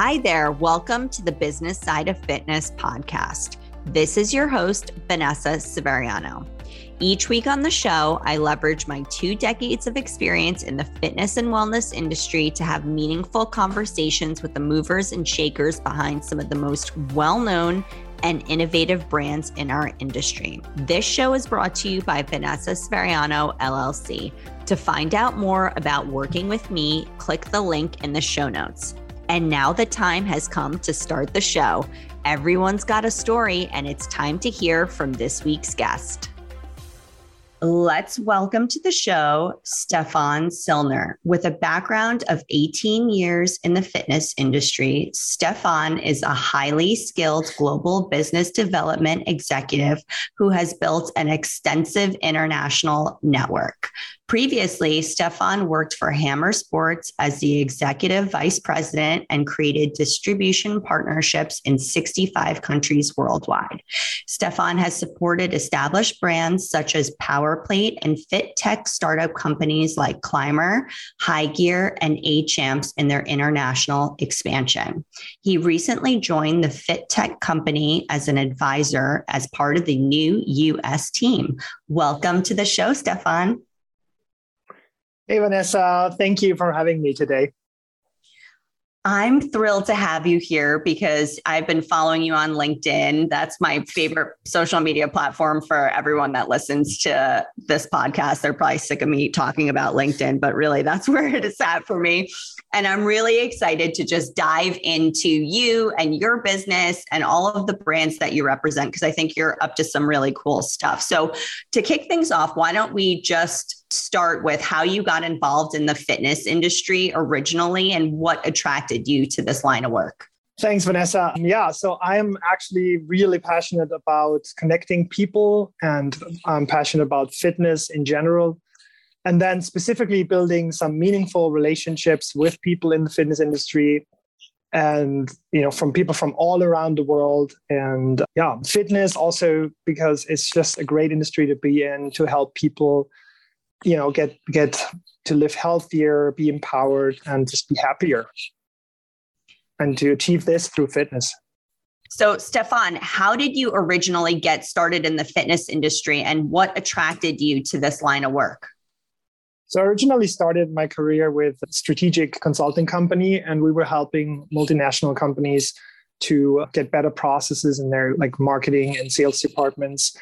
Hi there. Welcome to the Business Side of Fitness podcast. This is your host, Vanessa Severiano. Each week on the show, I leverage my two decades of experience in the fitness and wellness industry to have meaningful conversations with the movers and shakers behind some of the most well known and innovative brands in our industry. This show is brought to you by Vanessa Severiano, LLC. To find out more about working with me, click the link in the show notes. And now the time has come to start the show. Everyone's got a story, and it's time to hear from this week's guest. Let's welcome to the show Stefan Sillner. With a background of 18 years in the fitness industry, Stefan is a highly skilled global business development executive who has built an extensive international network. Previously, Stefan worked for Hammer Sports as the executive vice president and created distribution partnerships in 65 countries worldwide. Stefan has supported established brands such as PowerPlate and fit tech startup companies like CLMBR, High Gear, and A Champs in their international expansion. He recently joined the fit tech company as an advisor as part of the new US team. Welcome to the show, Stefan. Hey, Vanessa. Thank you for having me today. I'm thrilled to have you here because I've been following you on LinkedIn. That's my favorite social media platform for everyone that listens to this podcast. They're probably sick of me talking about LinkedIn, but really that's where it is at for me. And I'm really excited to just dive into you and your business and all of the brands that you represent, because I think you're up to some really cool stuff. So, to kick things off, why don't we just start with how you got involved in the fitness industry originally and what attracted you to this line of work? Thanks, Vanessa. Um, yeah, so I'm actually really passionate about connecting people and I'm passionate about fitness in general and then specifically building some meaningful relationships with people in the fitness industry and you know from people from all around the world and yeah fitness also because it's just a great industry to be in to help people you know get get to live healthier be empowered and just be happier and to achieve this through fitness so, Stefan, how did you originally get started in the fitness industry and what attracted you to this line of work? So I originally started my career with a strategic consulting company, and we were helping multinational companies to get better processes in their like marketing and sales departments.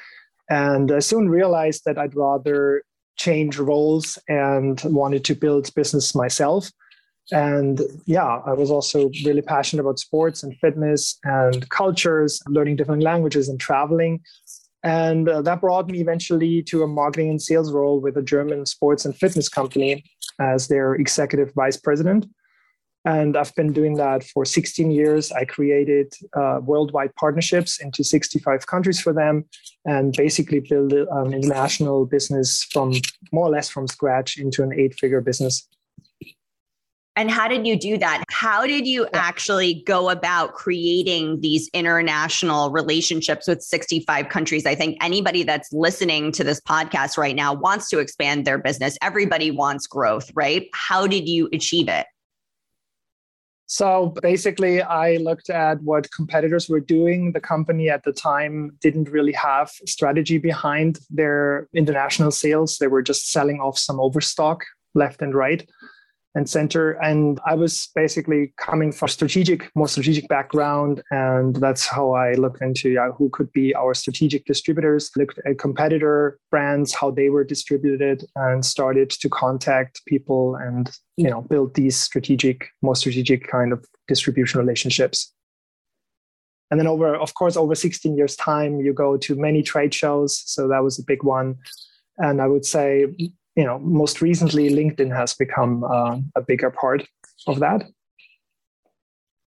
And I soon realized that I'd rather change roles and wanted to build business myself. And yeah, I was also really passionate about sports and fitness and cultures, learning different languages and traveling. And uh, that brought me eventually to a marketing and sales role with a German sports and fitness company as their executive vice president. And I've been doing that for 16 years. I created uh, worldwide partnerships into 65 countries for them and basically built an international business from more or less from scratch into an eight figure business. And how did you do that? How did you actually go about creating these international relationships with 65 countries? I think anybody that's listening to this podcast right now wants to expand their business. Everybody wants growth, right? How did you achieve it? So basically, I looked at what competitors were doing. The company at the time didn't really have strategy behind their international sales. They were just selling off some overstock left and right and center. And I was basically coming from strategic, more strategic background. And that's how I looked into yeah, who could be our strategic distributors, looked at competitor brands, how they were distributed, and started to contact people and you know build these strategic, more strategic kind of distribution relationships. And then over, of course, over 16 years' time, you go to many trade shows. So that was a big one. And I would say you know, most recently, LinkedIn has become uh, a bigger part of that.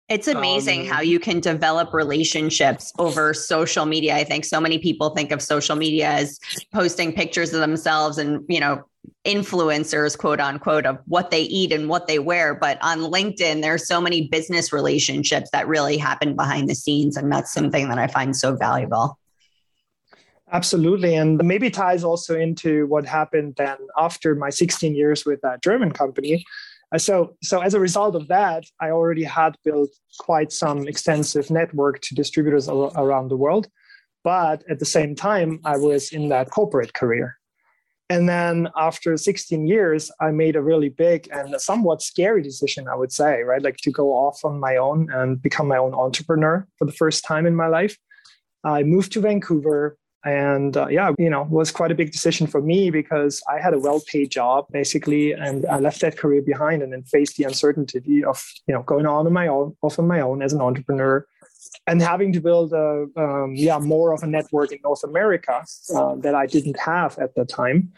It's amazing um, how you can develop relationships over social media. I think so many people think of social media as posting pictures of themselves and, you know, influencers, quote unquote, of what they eat and what they wear. But on LinkedIn, there's so many business relationships that really happen behind the scenes. And that's something that I find so valuable. Absolutely. And maybe ties also into what happened then after my 16 years with that German company. Uh, so so as a result of that i already had built quite some extensive network to distributors around the world but at the same time i was in that corporate career and then after 16 years i made a really big and somewhat scary decision i would say right like to go off on my own and become my own entrepreneur for the first time in my life i moved to vancouver and uh, yeah you know was quite a big decision for me because i had a well-paid job basically and i left that career behind and then faced the uncertainty of you know going on on my own off on my own as an entrepreneur. And having to build a um, yeah more of a network in north america uh, that i didn't have at the time.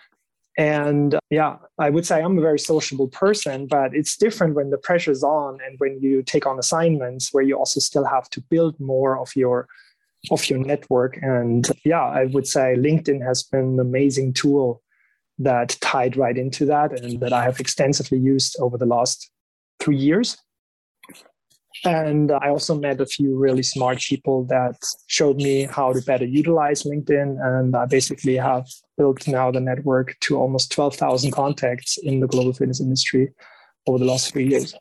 And uh, yeah i would say i'm a very sociable person but it's different when the pressure's on and when you take on assignments where you also still have to build more of your of your network. And yeah, I would say LinkedIn has been an amazing tool that tied right into that and that I have extensively used over the last three years. And I also met a few really smart people that showed me how to better utilize LinkedIn. And I basically have built now the network to almost 12,000 contacts in the global fitness industry over the last three years.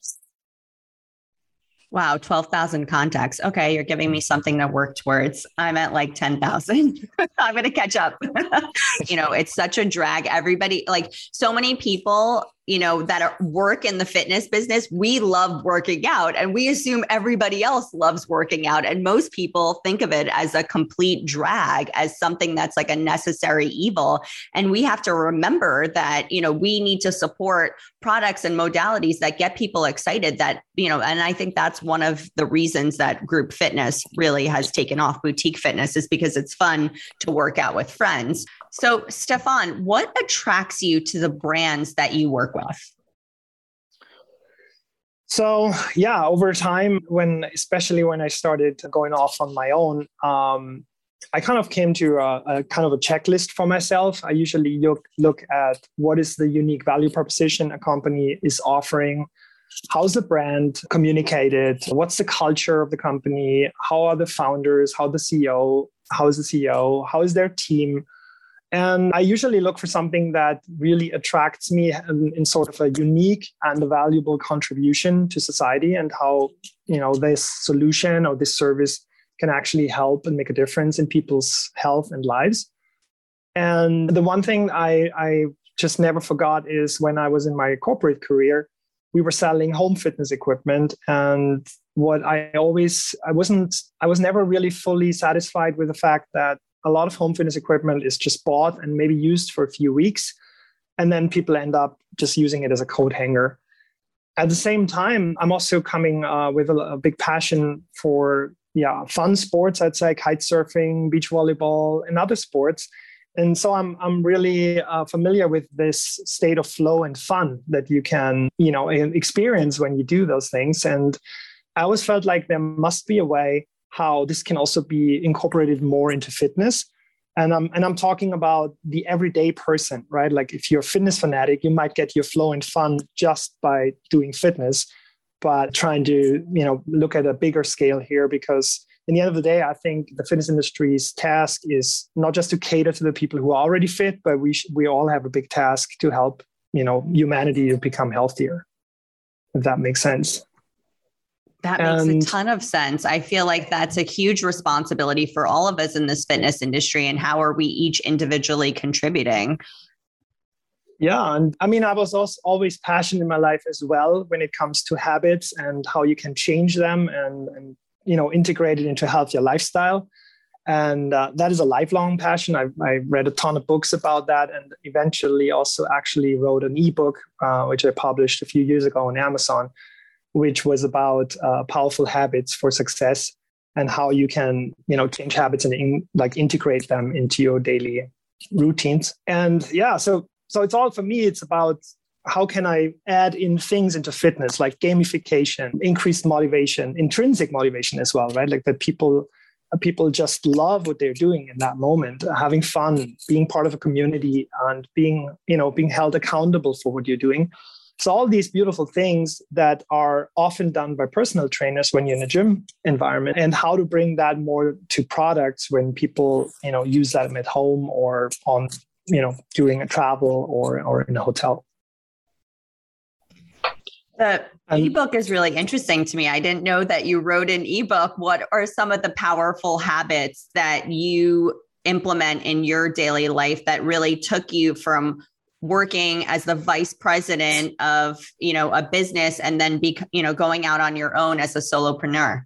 Wow, 12,000 contacts. Okay, you're giving me something to work towards. I'm at like 10,000. I'm going to catch up. you know, it's such a drag. Everybody, like so many people you know that work in the fitness business we love working out and we assume everybody else loves working out. And most people think of it as a complete drag as something that's like a necessary evil. And we have to remember that you know we need to support products and modalities that get people excited that you know and i think that's one of the reasons that group fitness really has taken off boutique fitness is because it's fun to work out with friends so, Stefan, what attracts you to the brands that you work with? So, yeah, over time, when especially when I started going off on my own, um, I kind of came to a, a, kind of a checklist for myself. I usually look look at what is the unique value proposition a company is offering, how's the brand communicated, what's the culture of the company, how are the founders, how the CEO, how is the CEO, how is their team, and I usually look for something that really attracts me in, sort of a unique and a valuable contribution to society and how, you know, this solution or this service can actually help and make a difference in people's health and lives. And the one thing I, I just never forgot is when I was in my corporate career, we were selling home fitness equipment. And what I always, I wasn't, I was never really fully satisfied with the fact that a lot of home fitness equipment is just bought and maybe used for a few weeks. And then people end up just using it as a coat hanger. At the same time, I'm also coming uh, with a, a, big passion for yeah fun sports. I'd say kite surfing, beach volleyball, and other sports. And so I'm I'm really uh, familiar with this state of flow and fun that you can you know experience when you do those things. And I always felt like there must be a way how this can also be incorporated more into fitness. And I'm, and I'm talking about the everyday person, right? Like if you're a fitness fanatic, you might get your flow and fun just by doing fitness, but trying to, you know, look at a bigger scale here because in the end of the day, I think the fitness industry's task is not just to cater to the people who are already fit, but we, sh- we all have a big task to help, you know, humanity to become healthier, if that makes sense. That makes and, a ton of sense. I feel like that's a huge responsibility for all of us in this fitness industry. And how are we each individually contributing? Yeah. And I mean, I was also always passionate in my life as well when it comes to habits and how you can change them and, and you know, integrate it into a healthier lifestyle. And uh, that is a lifelong passion. I, I read a ton of books about that and eventually also actually wrote an ebook, uh, which I published a few years ago on Amazon which was about uh, powerful habits for success and how you can you know change habits and in, like integrate them into your daily routines. And yeah so so it's all for me it's about how can i add in things into fitness like gamification increased motivation intrinsic motivation as well right? Like that people people just love what they're doing in that moment. Having fun being part of a community and being you know being held accountable for what you're doing so all these beautiful things that are often done by personal trainers when you're in a gym environment and how to bring that more to products when people, you know, use them at home or on, you know, during a travel or or in a hotel. The ebook is really interesting to me. I didn't know that you wrote an ebook. What are some of the powerful habits that you implement in your daily life that really took you from working as the vice president of, you know, a business and then be, you know, going out on your own as a solopreneur?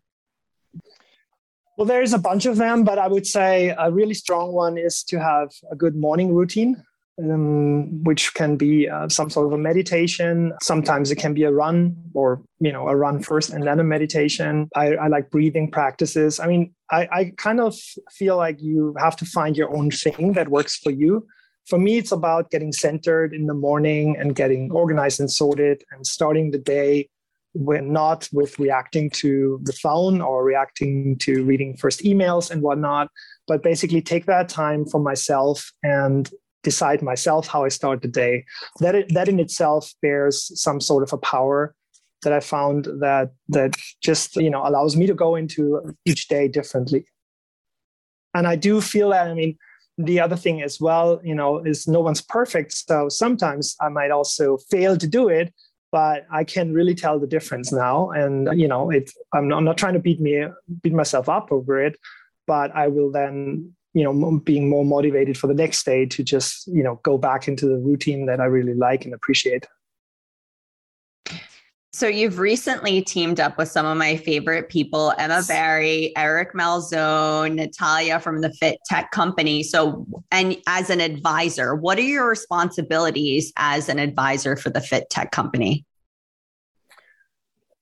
Well, there's a bunch of them, but I would say a really strong one is to have a good morning routine um, which can be uh, some sort of a meditation. Sometimes it can be a run or, you know, a run first and then a meditation. I, I like breathing practices. I mean, I, I kind of feel like you have to find your own thing that works for you. For me, it's about getting centered in the morning and getting organized and sorted and starting the day when not with reacting to the phone or reacting to reading first emails and whatnot, but basically take that time for myself and decide myself how I start the day. That that in itself bears some sort of a power that I found that that just you know allows me to go into each day differently. And I do feel that I mean the other thing as well, you know, is no one's perfect. So sometimes I might also fail to do it, but I can really tell the difference now. And you know, it I'm not, I'm not trying to beat me beat myself up over it, but I will then you know being more motivated for the next day to just you know go back into the routine that i really like and appreciate so you've recently teamed up with some of my favorite people emma barry eric malzone natalia from the fit tech company. So and as an advisor what are your responsibilities as an advisor for the fit tech company?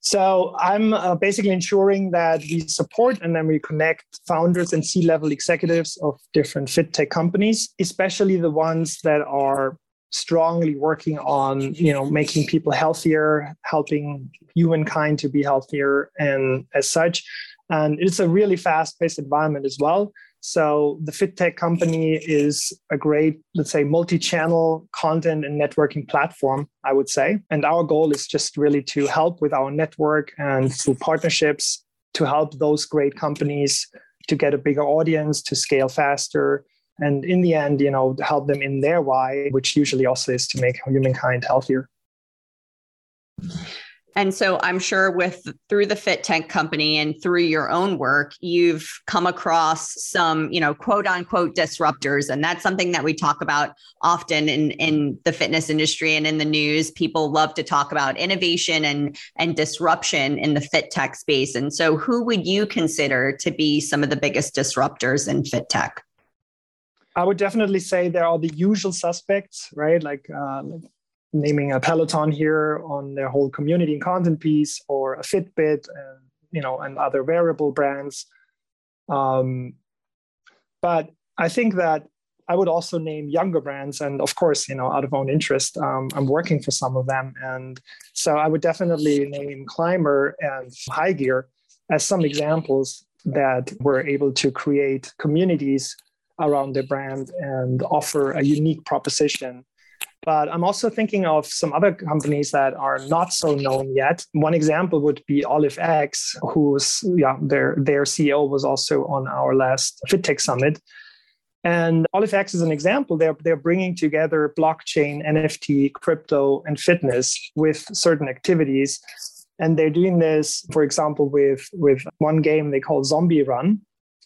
So I'm uh, basically ensuring that we support and then we connect founders and C-level executives of different fit tech companies, especially the ones that are strongly working on, you know, making people healthier, helping humankind to be healthier, and as such. And it's a really fast-paced environment as well. So the FitTech company is a great, let's say, multi-channel content and networking platform, I would say. And our goal is just really to help with our network and through partnerships to help those great companies to get a bigger audience, to scale faster, and in the end, you know, help them in their why, which usually also is to make humankind healthier. And so I'm sure with through the Fit Tech company and through your own work, you've come across some, you know, quote unquote disruptors. And that's something that we talk about often in, in the fitness industry and in the news. People love to talk about innovation and, and disruption in the fit tech space. And so who would you consider to be some of the biggest disruptors in fit tech? I would definitely say there are the usual suspects, right? Like, uh, like naming a Peloton here on their whole community and content piece, or a Fitbit, and you know, and other wearable brands. Um, but I think that I would also name younger brands, and of course, you know, out of own interest, um, I'm working for some of them, and so I would definitely name CLMBR and Hygear as some examples that were able to create communities around their brand and offer a unique proposition but I'm also thinking of some other companies that are not so known yet. One example would be OliveX, who's yeah, their their CEO was also on our last FitTech summit. And OliveX is an example. They're they're bringing together blockchain, NFT, crypto, and fitness with certain activities. And they're doing this, for example, with with one game they call Zombie Run,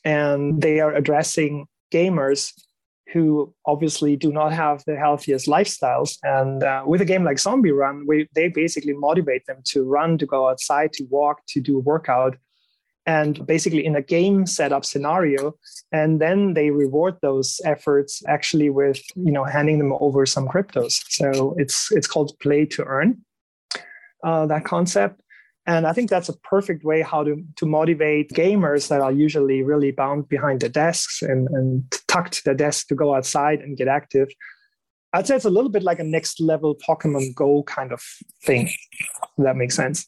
and they are addressing gamers who obviously do not have the healthiest lifestyles. And uh, with a game like Zombie Run, we, they basically motivate them to run, to go outside, to walk, to do a workout, and basically in a game setup scenario. And then they reward those efforts actually with you know handing them over some cryptos. So it's it's called play to earn. Uh, that concept. And I think that's a perfect way how to, to motivate gamers that are usually really bound behind their desks and, and tucked their desk to go outside and get active. I'd say it's a little bit like a next level Pokemon Go kind of thing. that makes sense.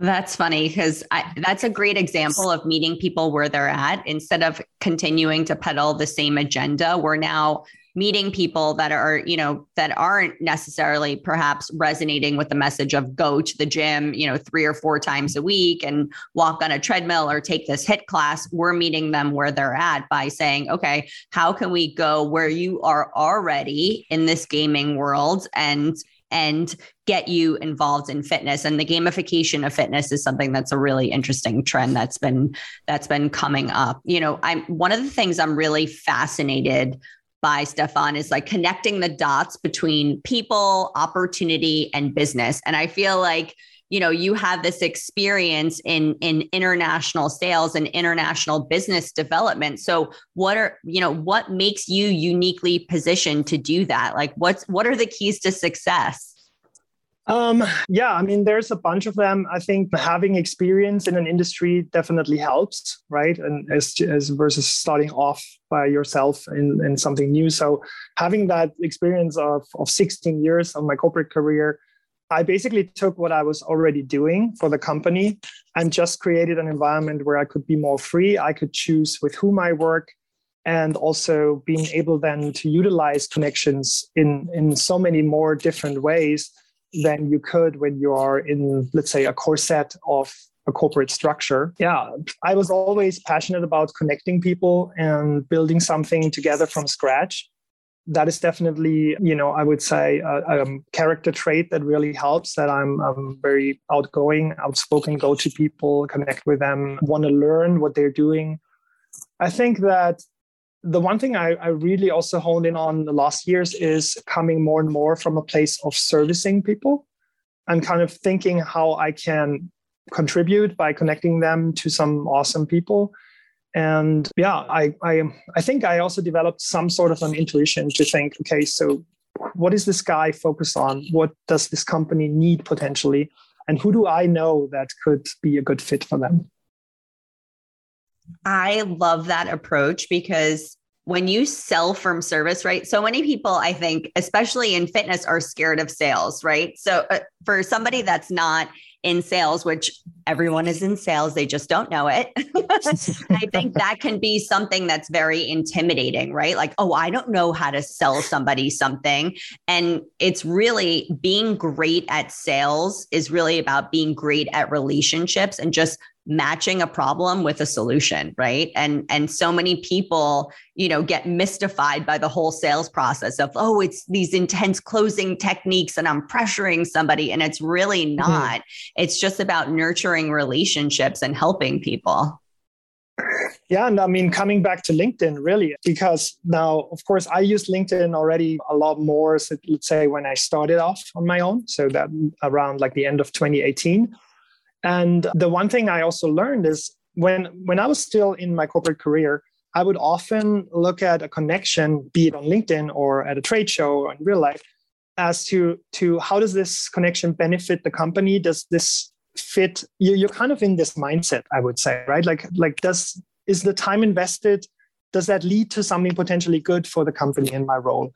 That's funny because that's a great example of meeting people where they're at. Instead of continuing to peddle the same agenda, we're now meeting people that are, you know, that aren't necessarily perhaps resonating with the message of go to the gym, you know, three or four times a week and walk on a treadmill or take this HIT class. We're meeting them where they're at by saying, okay, how can we go where you are already in this gaming world and and get you involved in fitness and the gamification of fitness is something that's a really interesting trend that's been that's been coming up you know i'm one of the things i'm really fascinated by Stefan is like connecting the dots between people, opportunity, and business. And I feel like you know you have this experience in in international sales and international business development. So what are you know what makes you uniquely positioned to do that? Like what's what are the keys to success um, yeah, I mean, there's a bunch of them. I think having experience in an industry definitely helps, right? And as, as versus starting off by yourself in, in something new. So having that experience of, of 16 years of my corporate career, I basically took what I was already doing for the company and just created an environment where I could be more free. I could choose with whom I work and also being able then to utilize connections in, in so many more different ways than you could when you are in, let's say, a corset of a corporate structure. Yeah, I was always passionate about connecting people and building something together from scratch. That is definitely, you know, I would say a, a character trait that really helps. That I'm, I'm very outgoing, outspoken, go to people, connect with them, want to learn what they're doing. I think that the one thing I, I, really also honed in on the last years is coming more and more from a place of servicing people and kind of thinking how I can contribute by connecting them to some awesome people. And yeah, I, I I think I also developed some sort of an intuition to think, okay, so what is this guy focused on? What does this company need potentially? And who do I know that could be a good fit for them? I love that approach because when you sell from service, right? So many people, I think, especially in fitness, are scared of sales, right? So uh, for somebody that's not in sales, which everyone is in sales, they just don't know it. I think that can be something that's very intimidating, right? Like, oh, I don't know how to sell somebody something. And it's really being great at sales is really about being great at relationships and just matching a problem with a solution right and and so many people you know get mystified by the whole sales process of oh it's these intense closing techniques and i'm pressuring somebody and it's really mm-hmm. not mm-hmm. it's just about nurturing relationships and helping people yeah, and I mean, coming back to LinkedIn, really, because now, of course, I use LinkedIn already a lot more. So let's say when I started off on my own, so that around like the end of 2018. And the one thing I also learned is when when I was still in my corporate career, I would often look at a connection, be it on LinkedIn or at a trade show or in real life, as to to how does this connection benefit the company? Does this fit? You, you're kind of in this mindset, I would say, right? Like like does is the time invested? Does that lead to something potentially good for the company in my role?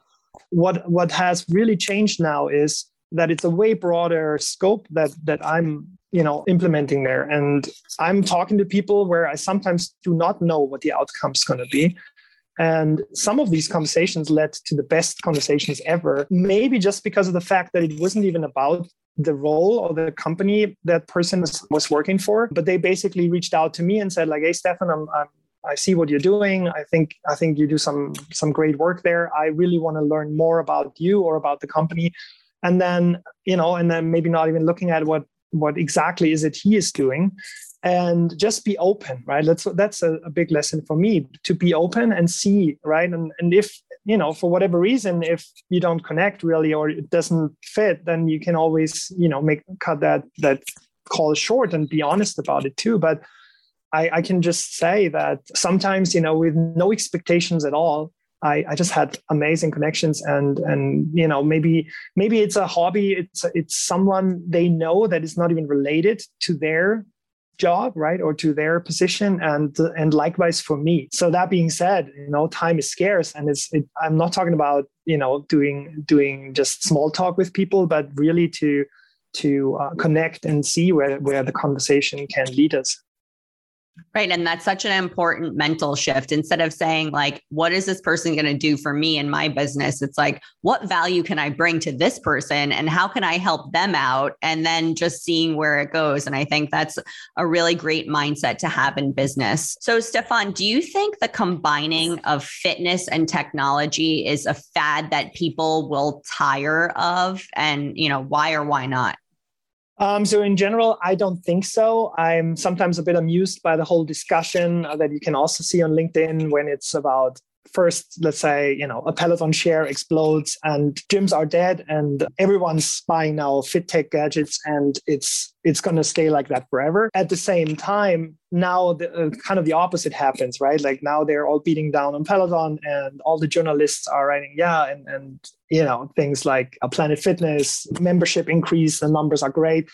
What what has really changed now is that it's a way broader scope that that I'm you know implementing there and i'm talking to people where i sometimes do not know what the outcome is going to be and some of these conversations led to the best conversations ever maybe just because of the fact that it wasn't even about the role or the company that person was, was working for but they basically reached out to me and said like hey stefan I'm, I'm I see what you're doing. I think I think you do some some great work there. I really want to learn more about you or about the company. And then, you know, and then maybe not even looking at what what exactly is it he is doing and just be open right? That's that's a, a, big lesson for me to be open and see right? And and if you know for whatever reason if you don't connect really or it doesn't fit then you can always you know make cut that that call short and be honest about it too. But I, I can just say that sometimes you know with no expectations at all I, I just had amazing connections and and you know maybe maybe it's a hobby it's it's someone they know that is not even related to their job right or to their position and and likewise for me. So that being said you know time is scarce and it's it, i'm not talking about you know doing doing just small talk with people but really to to uh, connect and see where where the conversation can lead us Right. And that's such an important mental shift. Instead of saying, like, what is this person going to do for me in my business? It's like, what value can I bring to this person and how can I help them out? And then just seeing where it goes. And I think that's a really great mindset to have in business. So, Stefan, do you think the combining of fitness and technology is a fad that people will tire of? And, you know, why or why not? Um, so in general, I don't think so. I'm sometimes a bit amused by the whole discussion that you can also see on LinkedIn when it's about first, let's say, you know, a Peloton share explodes and gyms are dead and everyone's buying now fit tech gadgets and it's it's going to stay like that forever. At the same time, now the, uh, kind of the opposite happens, right? Like now they're all beating down on Peloton and all the journalists are writing, yeah, and and you know, things like a Planet Fitness membership increase, the numbers are great.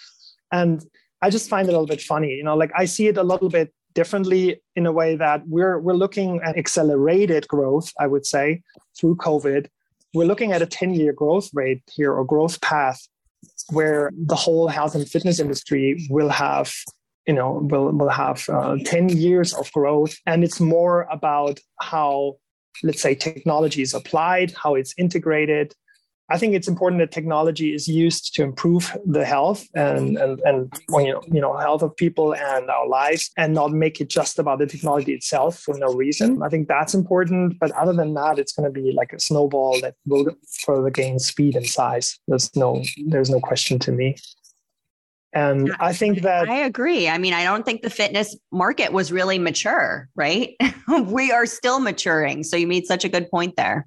And I just find it a little bit funny, you know, like I see it a little bit differently in a way that we're we're looking at accelerated growth, I would say, through COVID. We're looking at a 10-year growth rate here or growth path where the whole health and fitness industry will have you know will will have uh, 10 years of growth and it's more about how let's say technology is applied how it's integrated I think it's important that technology is used to improve the health and and and you know you know health of people and our lives, and not make it just about the technology itself for no reason. I think that's important. But other than that, it's going to be like a snowball that will further gain speed and size. There's no there's no question to me. And I think that I agree. I mean, I don't think the fitness market was really mature, right? we are still maturing. So you made such a good point there.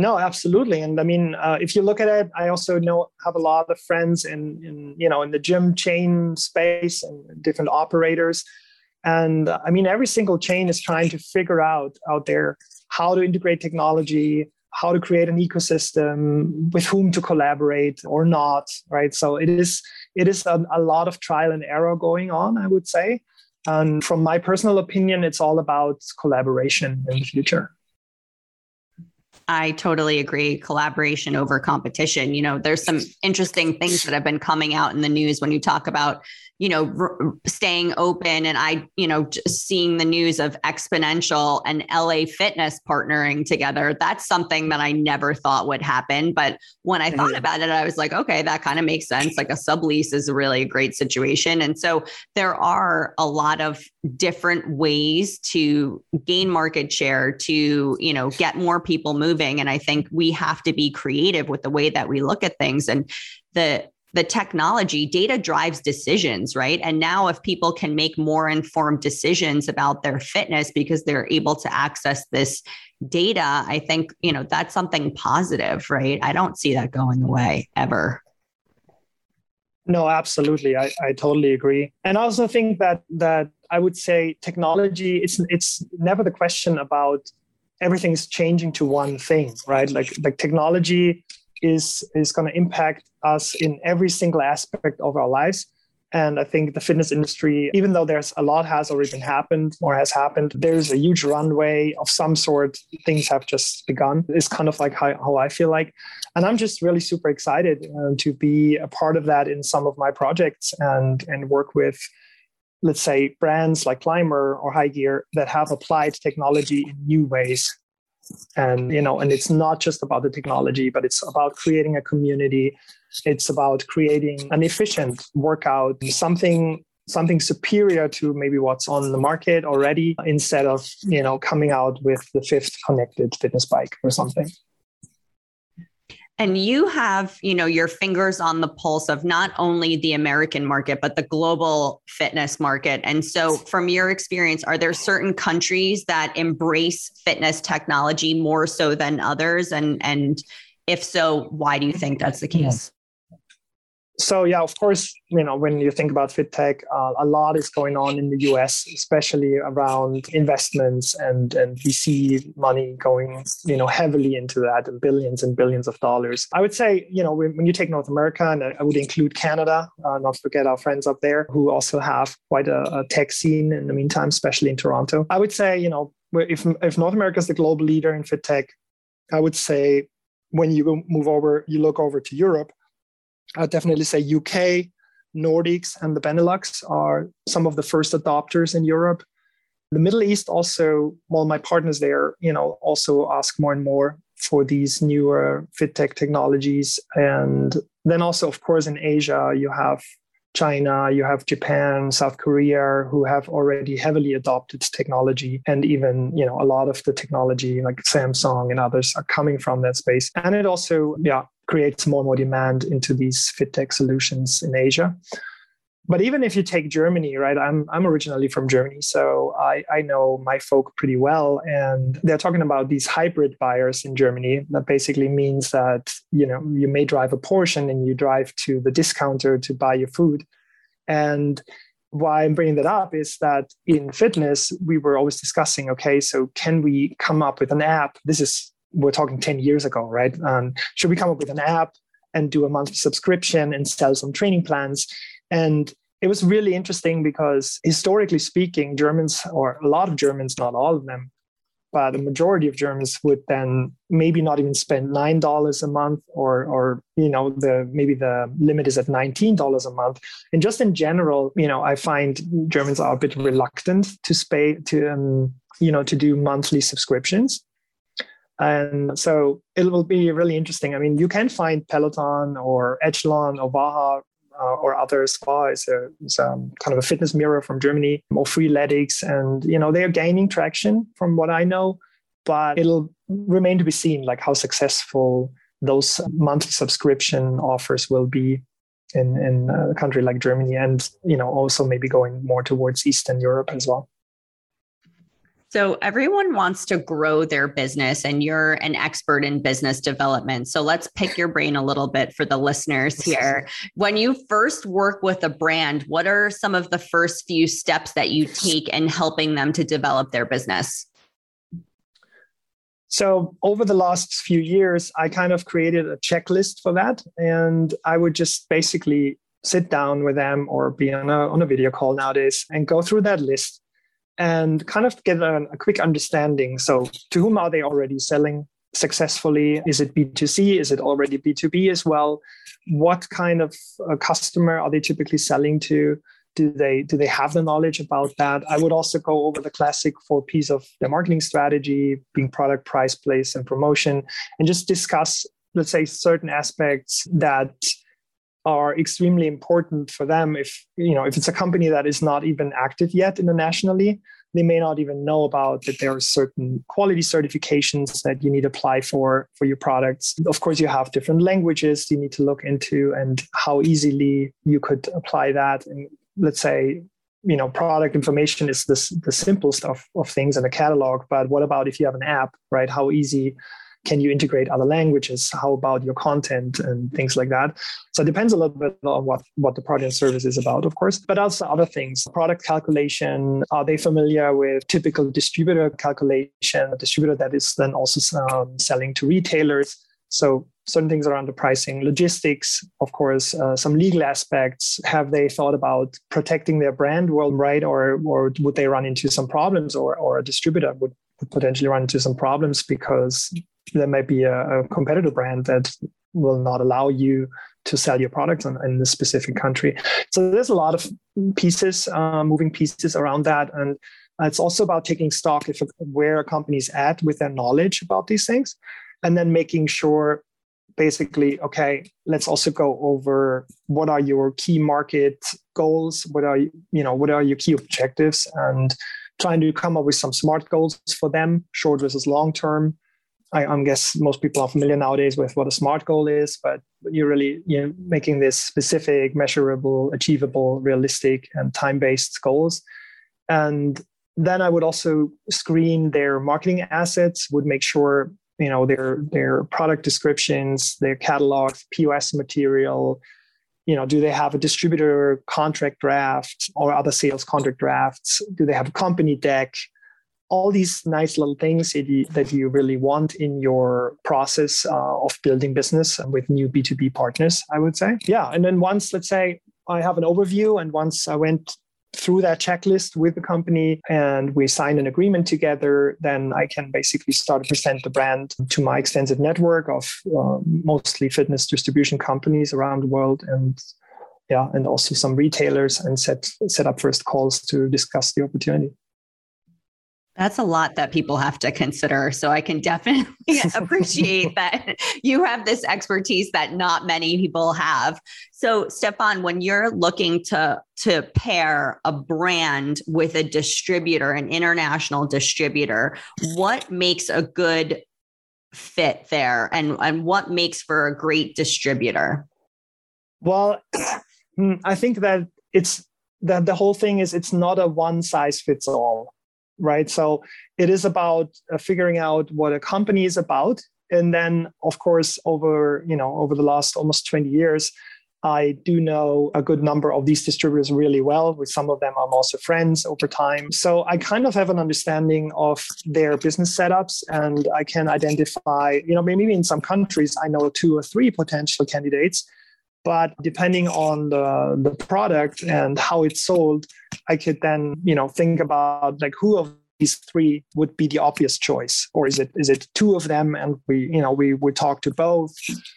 No, absolutely. And I mean, uh, if you look at it, I also know have a lot of friends in, in you know in the gym chain space and different operators. And uh, I mean, every single chain is trying to figure out out there how to integrate technology, how to create an ecosystem, with whom to collaborate or not, right? So it is it is a, a lot of trial and error going on, I would say. And from my personal opinion, it's all about collaboration in the future. I totally agree. Collaboration over competition. You know, there's some interesting things that have been coming out in the news when you talk about you know, r- staying open. And I, you know, just seeing the news of Xponential and LA Fitness partnering together, that's something that I never thought would happen. But when I thought about it, I was like, okay, that kind of makes sense. Like a sublease is really a great situation. And so there are a lot of different ways to gain market share, to, you know, get more people moving. And I think we have to be creative with the way that we look at things. And the the technology data drives decisions right? And now if people can make more informed decisions about their fitness because they're able to access this data i think you know that's something positive right? I don't see that going away ever. No absolutely. I, I totally agree. And i also think that that i would say technology it's it's never the question about everything's changing to one thing right like like technology is is going to impact us in every single aspect of our lives and I think the fitness industry, even though there's a lot has already been happened or has happened, there's a huge runway of some sort. Things have just begun. It's kind of like how, how I feel like. And I'm just really super excited uh, to be a part of that in some of my projects and, and work with, let's say, brands like CLMBR or Hygear that have applied technology in new ways. And you know and it's not just about the technology but it's about creating a community. It's about creating an efficient workout something something superior to maybe what's on the market already instead of you know coming out with the fifth connected fitness bike or something and you have you know your fingers on the pulse of not only the american market but the global fitness market. And so from your experience are there certain countries that embrace fitness technology more so than others? And and if so why do you think that's the case so yeah, of course, you know when you think about fit tech, uh, a lot is going on in the U.S., especially around investments and and we see money going you know heavily into that and billions and billions of dollars. I would say you know when, when you take North America, and I would include Canada, uh, not forget our friends up there who also have quite a, a tech scene in the meantime, especially in Toronto. I would say you know if if North America is the global leader in fit tech, I would say when you move over, you look over to Europe I'd definitely say UK, Nordics and the Benelux are some of the first adopters in Europe. The Middle East also, well, my partners there, you know, also ask more and more for these newer fit tech technologies. And then also, of course, in Asia, you have China, you have Japan, South Korea, who have already heavily adopted technology. And even, you know, a lot of the technology like Samsung and others are coming from that space. And it also, yeah, creates more and more demand into these fit tech solutions in Asia but even if you take Germany, right? I'm I'm originally from Germany, so I I know my folk pretty well, and they're talking about these hybrid buyers in Germany. That basically means that you know you may drive a Porsche and you drive to the discounter to buy your food, and why I'm bringing that up is that in fitness we were always discussing. Okay, so can we come up with an app? This is we're talking ten years ago, right? Um, should we come up with an app? and do a monthly subscription and sell some training plans and it was really interesting because historically speaking, Germans, or a lot of Germans, not all of them, but a majority of Germans would then maybe not even spend nine dollars a month, or or you know the maybe the limit is at nineteen dollars a month. And just in general, you know, I find Germans are a bit reluctant to pay to um, you know to do monthly subscriptions. And so it will be really interesting. I mean, you can find Peloton or Echelon or Vaha uh, or other spa is a, is a kind of a fitness mirror from Germany or Freeletics. And, you know, they are gaining traction from what I know, but it'll remain to be seen like how successful those monthly subscription offers will be in, in a country like Germany and, you know, also maybe going more towards Eastern Europe as well. So, everyone wants to grow their business, and you're an expert in business development. So, let's pick your brain a little bit for the listeners here. When you first work with a brand, what are some of the first few steps that you take in helping them to develop their business? So, over the last few years, I kind of created a checklist for that. And I would just basically sit down with them or be on a, on a video call nowadays and go through that list and kind of get a, a quick understanding. So, to whom are they already selling successfully? Is it B2C? Is it already B2B as well? What kind of uh, customer are they typically selling to? do they do they have the knowledge about that i would also go over the classic four Ps of the marketing strategy being product price place and promotion and just discuss let's say certain aspects that are extremely important for them. If you know if it's a company that is not even active yet internationally they may not even know about that there are certain quality certifications that you need to apply for for your products. Of course you have different languages you need to look into and how easily you could apply that. And let's say you know product information is this the simplest of, of things in a catalog but what about if you have an app right? How easy can you integrate other languages? How about your content and things like that? So it depends a little bit on what what the product and service is about of course but also other things. Product calculation are they familiar with typical distributor calculation a distributor that is then also um, selling to retailers? So certain things around the pricing logistics of course uh, some legal aspects. Have they thought about protecting their brand worldwide, or or would they run into some problems or or a distributor would potentially run into some problems because there might be a, a competitor brand that will not allow you to sell your products in, in this specific country. So there's a lot of pieces, uh, moving pieces around that, and it's also about taking stock of where a company's at with their knowledge about these things, and then making sure, basically, okay, let's also go over what are your key market goals, what are you know what are your key objectives, and trying to come up with some smart goals for them, short versus long term I, I guess most people are familiar nowadays with what a SMART goal is, but you're really you know making this specific, measurable, achievable, realistic, and time-based goals. And then I would also screen their marketing assets, would make sure you know their their product descriptions, their catalogs, POS material. You know, do they have a distributor contract draft or other sales contract drafts? Do they have a company deck? All these nice little things that you, really want in your process uh, of building business with new B2B partners, I would say. Yeah. And then once, let's say, I have an overview, and once I went through that checklist with the company and we signed an agreement together, then I can basically start to present the brand to my extensive network of uh, mostly fitness distribution companies around the world. And yeah, and also some retailers and set set up first calls to discuss the opportunity. That's a lot that people have to consider. So I can definitely appreciate that you have this expertise that not many people have. So Stefan, when you're looking to to pair a brand with a distributor, an international distributor, what makes a good fit there and, and what makes for a great distributor? Well, hmm, I think that it's that the whole thing is it's not a one size fits all right? So it is about uh, figuring out what a company is about. And then, of course, over you know over the last almost 20 years, I do know a good number of these distributors really well. With some of them, I'm also friends over time. So I kind of have an understanding of their business setups and I can identify, you know, maybe in some countries, I know two or three potential candidates. But depending on the, the product and how it's sold, I could then, you know, think about like who of these three would be the obvious choice? Or is it is it two of them and we you know we would talk to both?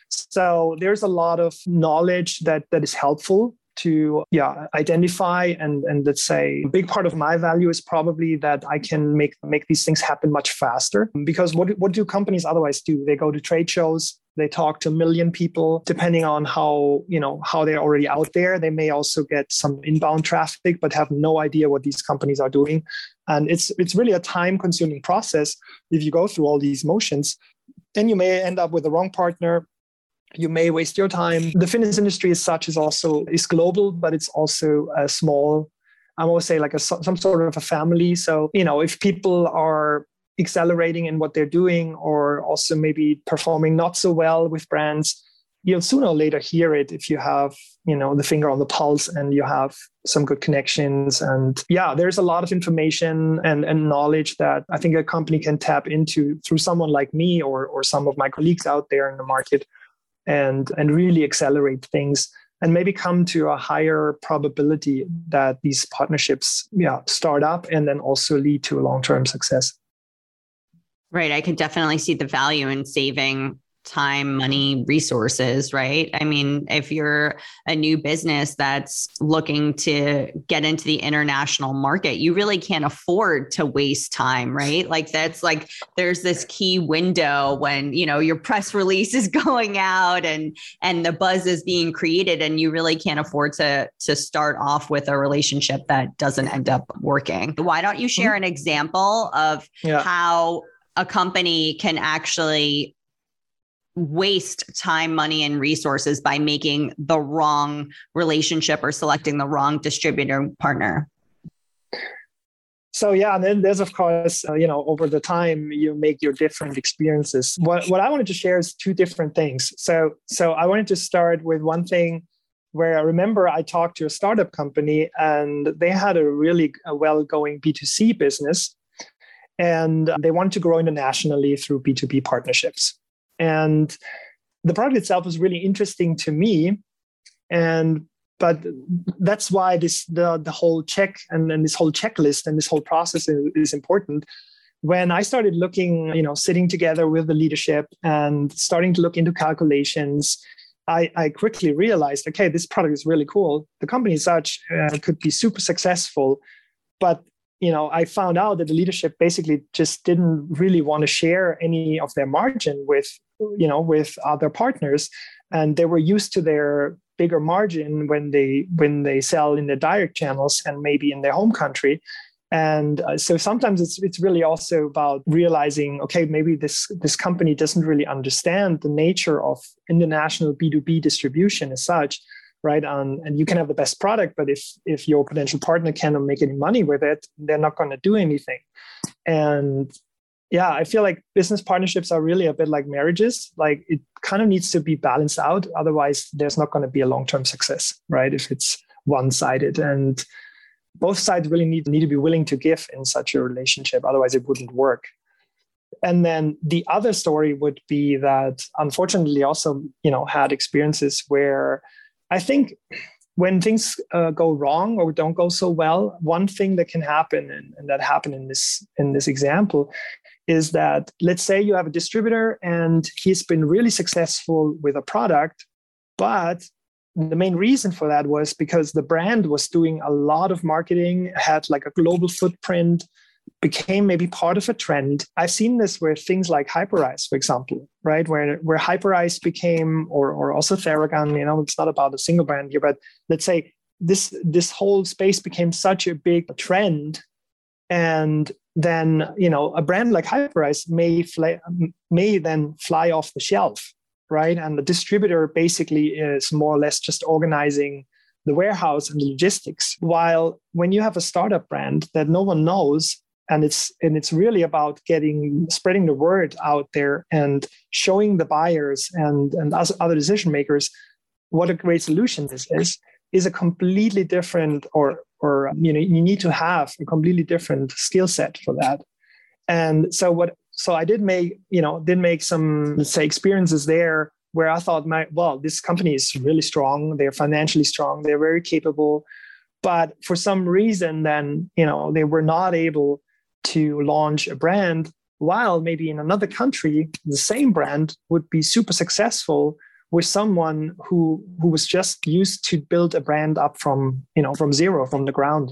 So there's a lot of knowledge that that is helpful to yeah identify and and let's say a big part of my value is probably that I can make make these things happen much faster. Because what what do companies otherwise do? They go to trade shows they talk to a million people depending on how you know how they're already out there. They may also get some inbound traffic but have no idea what these companies are doing. And it's it's really a time consuming process if you go through all these motions. Then you may end up with the wrong partner you may waste your time. The fitness industry as such is also is global but it's also a small. I always say like a some sort of a family. So you know if people are accelerating in what they're doing or also maybe performing not so well with brands you'll sooner or later hear it if you have you know the finger on the pulse and you have some good connections. And yeah there's a lot of information and, and knowledge that i think a company can tap into through someone like me or or some of my colleagues out there in the market and and really accelerate things and maybe come to a higher probability that these partnerships yeah start up and then also lead to long-term success Right. I could definitely see the value in saving time, money, resources, right? I mean, if you're a new business that's looking to get into the international market, you really can't afford to waste time, right? Like that's like there's this key window when, you know, your press release is going out and and the buzz is being created and you really can't afford to to start off with a relationship that doesn't end up working. Why don't you share mm-hmm. an example of yeah. how a company can actually waste time, money, and resources by making the wrong relationship or selecting the wrong distributor partner? So yeah, and then there's of course, uh, you know, over the time you make your different experiences. What what I wanted to share is two different things. So so I wanted to start with one thing where I remember I talked to a startup company and they had a really well going B2C business and they wanted to grow internationally through B2B partnerships. And the product itself was really interesting to me. And but that's why this the, the whole check and, and this whole checklist and this whole process is, is important when i started looking you know sitting together with the leadership and starting to look into calculations I, I, quickly realized, okay, this product is really cool. The company as such uh, could be super successful, but you know, I found out that the leadership basically just didn't really want to share any of their margin with, you know, with other partners, and they were used to their bigger margin when they when they sell in the direct channels and maybe in their home country. And uh, so sometimes it's it's really also about realizing, okay, maybe this this company doesn't really understand the nature of international B two B distribution as such right? Um, and you can have the best product, but if if your potential partner cannot make any money with it, they're not going to do anything. And yeah, I feel like business partnerships are really a bit like marriages. Like it kind of needs to be balanced out. Otherwise, there's not going to be a long term success, right? If it's one sided and both sides really need, need to be willing to give in such a relationship. Otherwise, it wouldn't work. And then the other story would be that unfortunately also, you know, had experiences where I think when things uh, go wrong or don't go so well, one thing that can happen, and, and that happened in this in this example, is that let's say you have a distributor and he's been really successful with a product, but the main reason for that was because the brand was doing a lot of marketing, had like a global footprint, became maybe part of a trend. I've seen this with things like Hyperice, for example, right? Where where Hyperice became, or or also Theragun, you know, it's not about a single brand here, but let's say this this whole space became such a big trend, and then you know a brand like Hyperice may fly, may then fly off the shelf, right? And the distributor basically is more or less just organizing the warehouse and the logistics. While when you have a startup brand that no one knows, and it's and it's really about getting spreading the word out there and showing the buyers and and other decision makers what a great solution this is is a completely different or or you know you need to have a completely different skill set for that. And so what so i did make you know did make some say experiences there where i thought my well this company is really strong. They're financially strong. They're very capable. But for some reason then you know they were not able to launch a brand while maybe in another country the same brand would be super successful with someone who who was just used to build a brand up from you know from zero from the ground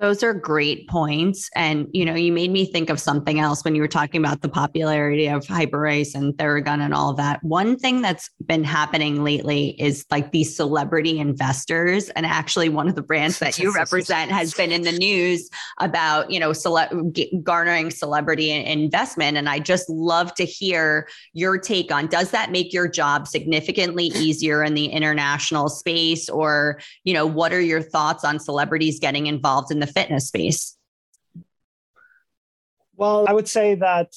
those are great points. And, you know, you made me think of something else when you were talking about the popularity of Hyperice and Theragun and all of that. One thing that's been happening lately is like these celebrity investors. And actually, one of the brands that you represent has been in the news about, you know, cele- garnering celebrity investment. And I just love to hear your take on does that make your job significantly easier in the international space? Or, you know, what are your thoughts on celebrities getting involved in the fitness space? Well, I would say that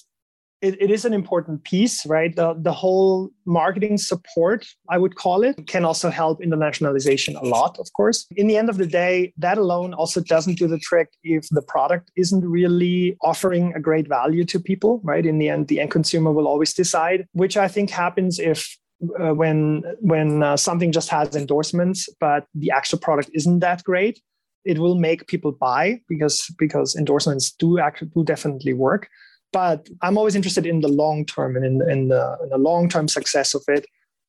it, it is an important piece, right? The, the whole marketing support, I would call it, can also help internationalization a lot, of course. In the end of the day, that alone also doesn't do the trick if the product isn't really offering a great value to people, right? In the end, the end consumer will always decide, which I think happens if uh, when when uh, something just has endorsements but the actual product isn't that great it will make people buy because because endorsements do actually do definitely work. But i'm always interested in the long term and in, in the, in the long term success of it.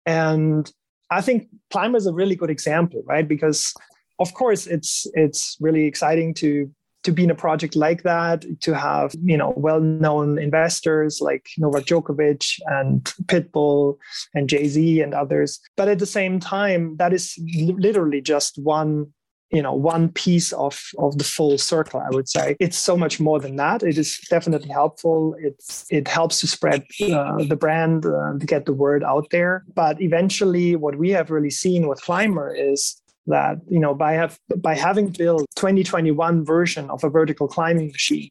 And i think CLMBR is a really good example right? Because of course it's it's really exciting to to be in a project like that to have you know well-known investors like Novak Djokovic and Pitbull and Jay-Z and others. But at the same time that is literally just one you know one piece of of the full circle i would say. It's so much more than that. It is definitely helpful. It's it helps to spread uh, the brand uh, to get the word out there. But eventually what we have really seen with CLMBR is that you know by have by having built 2021 version of a vertical climbing machine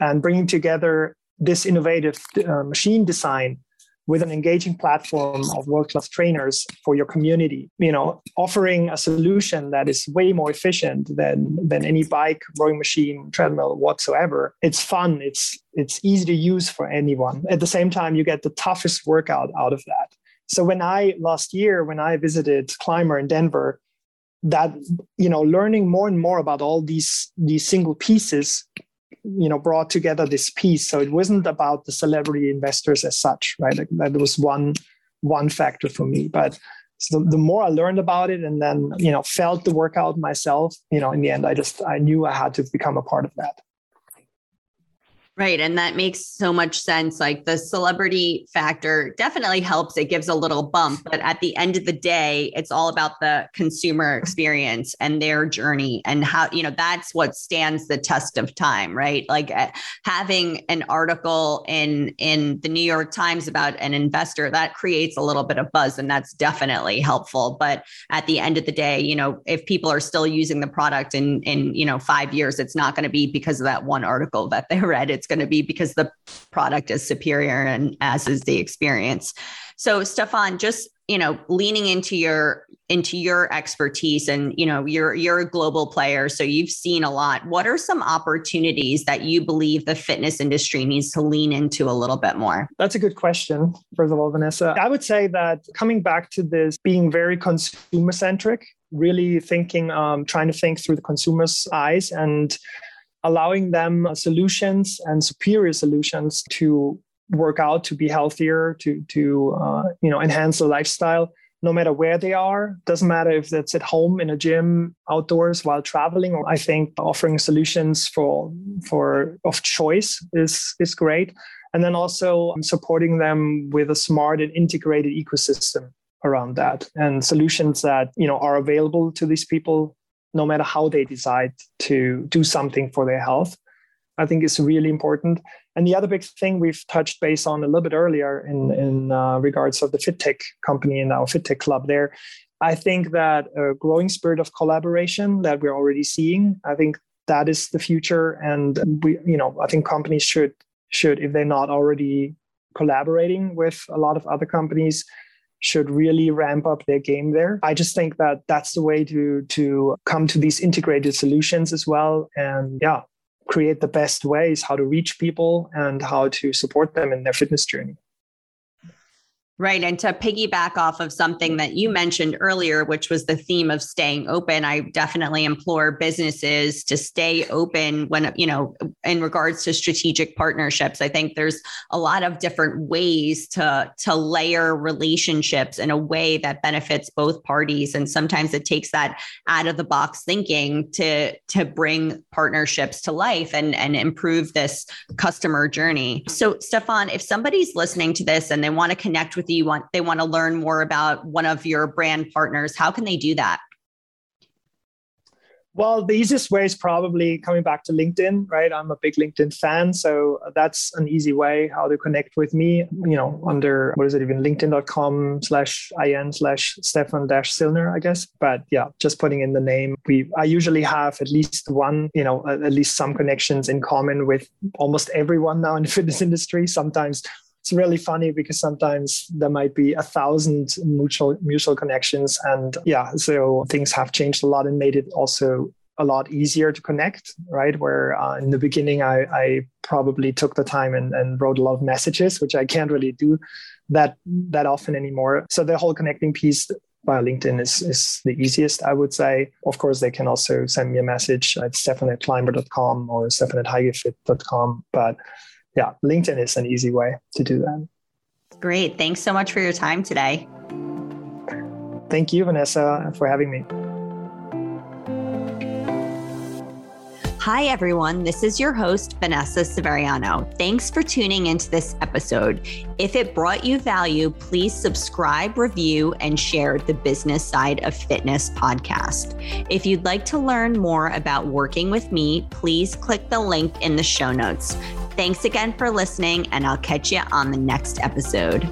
and bringing together this innovative uh, machine design with an engaging platform of world-class trainers for your community you know offering a solution that is way more efficient than than any bike rowing machine treadmill whatsoever. It's fun. It's it's easy to use for anyone. At the same time you get the toughest workout out of that. So when i last year when i visited CLMBR in denver that you know learning more and more about all these these single pieces you know brought together this piece. So it wasn't about the celebrity investors as such right? Like that was one one factor for me. But so the, the more i learned about it and then you know felt the workout myself you know in the end i just i knew i had to become a part of that Right. And that makes so much sense. Like the celebrity factor definitely helps. It gives a little bump. But at the end of the day, it's all about the consumer experience and their journey and how, you know, that's what stands the test of time, right? Like uh, having an article in in the New York Times about an investor that creates a little bit of buzz and that's definitely helpful. But at the end of the day, you know, if people are still using the product in in, you know, 5 years, it's not going to be because of that one article that they read. It's it's going to be because the product is superior and as is the experience. So Stefan, just you know, leaning into your into your expertise and you know you're you're a global player so you've seen a lot. What are some opportunities that you believe the fitness industry needs to lean into a little bit more? That's a good question first of all vanessa. I would say that coming back to this being very consumer centric really thinking um, trying to think through the consumer's eyes and allowing them solutions and superior solutions to work out to be healthier to to uh, you know enhance the lifestyle no matter where they are. Doesn't matter if that's at home, in a gym, outdoors, while traveling. I think offering solutions for for of choice is is great. And then also supporting them with a smart and integrated ecosystem around that and solutions that you know are available to these people no matter how they decide to do something for their health i think is really important and the other big thing we've touched base on a little bit earlier in, in uh, regards of the FitTech company and our FitTech club there, I think that a growing spirit of collaboration that we're already seeing, I think that is the future. And we, you know, I think companies should should, if they're not already collaborating with a lot of other companies, should really ramp up their game there. I just think that that's the way to to come to these integrated solutions as well. And yeah, create the best ways how to reach people and how to support them in their fitness journey. Right. And to piggyback off of something that you mentioned earlier, which was the theme of staying open, I definitely implore businesses to stay open when, you know, in regards to strategic partnerships. I think there's a lot of different ways to, to layer relationships in a way that benefits both parties. And sometimes it takes that out of the box thinking to, to bring partnerships to life and, and improve this customer journey. So, Stefan, if somebody's listening to this and they want to connect with with you want they want to learn more about one of your brand partners? How can they do that? Well the easiest way is probably coming back to linkedin right? I'm a big linkedin fan so that's an easy way how to connect with me you know under what is it even linkedin.com slash in slash stefan dash sillner i guess. But yeah just putting in the name. We i usually have at least one you know at least some connections in common with almost everyone now in the fitness industry. Sometimes it's really funny because sometimes there might be a thousand mutual mutual connections and yeah so things have changed a lot and made it also a lot easier to connect right where uh, in the beginning I, I probably took the time and, and wrote a lot of messages which i can't really do that that often anymore so the whole connecting piece via LinkedIn is, is the easiest, I would say. Of course, they can also send me a message at stefan at climber.com or stefan at. But yeah, LinkedIn is an easy way to do that. Great. Thanks so much for your time today. Thank you, Vanessa, for having me. Hi, everyone. This is your host, Vanessa Severiano. Thanks for tuning into this episode. If it brought you value, please subscribe, review, and share the Business Side of Fitness podcast. If you'd like to learn more about working with me, please click the link in the show notes. Thanks again for listening, and I'll catch you on the next episode.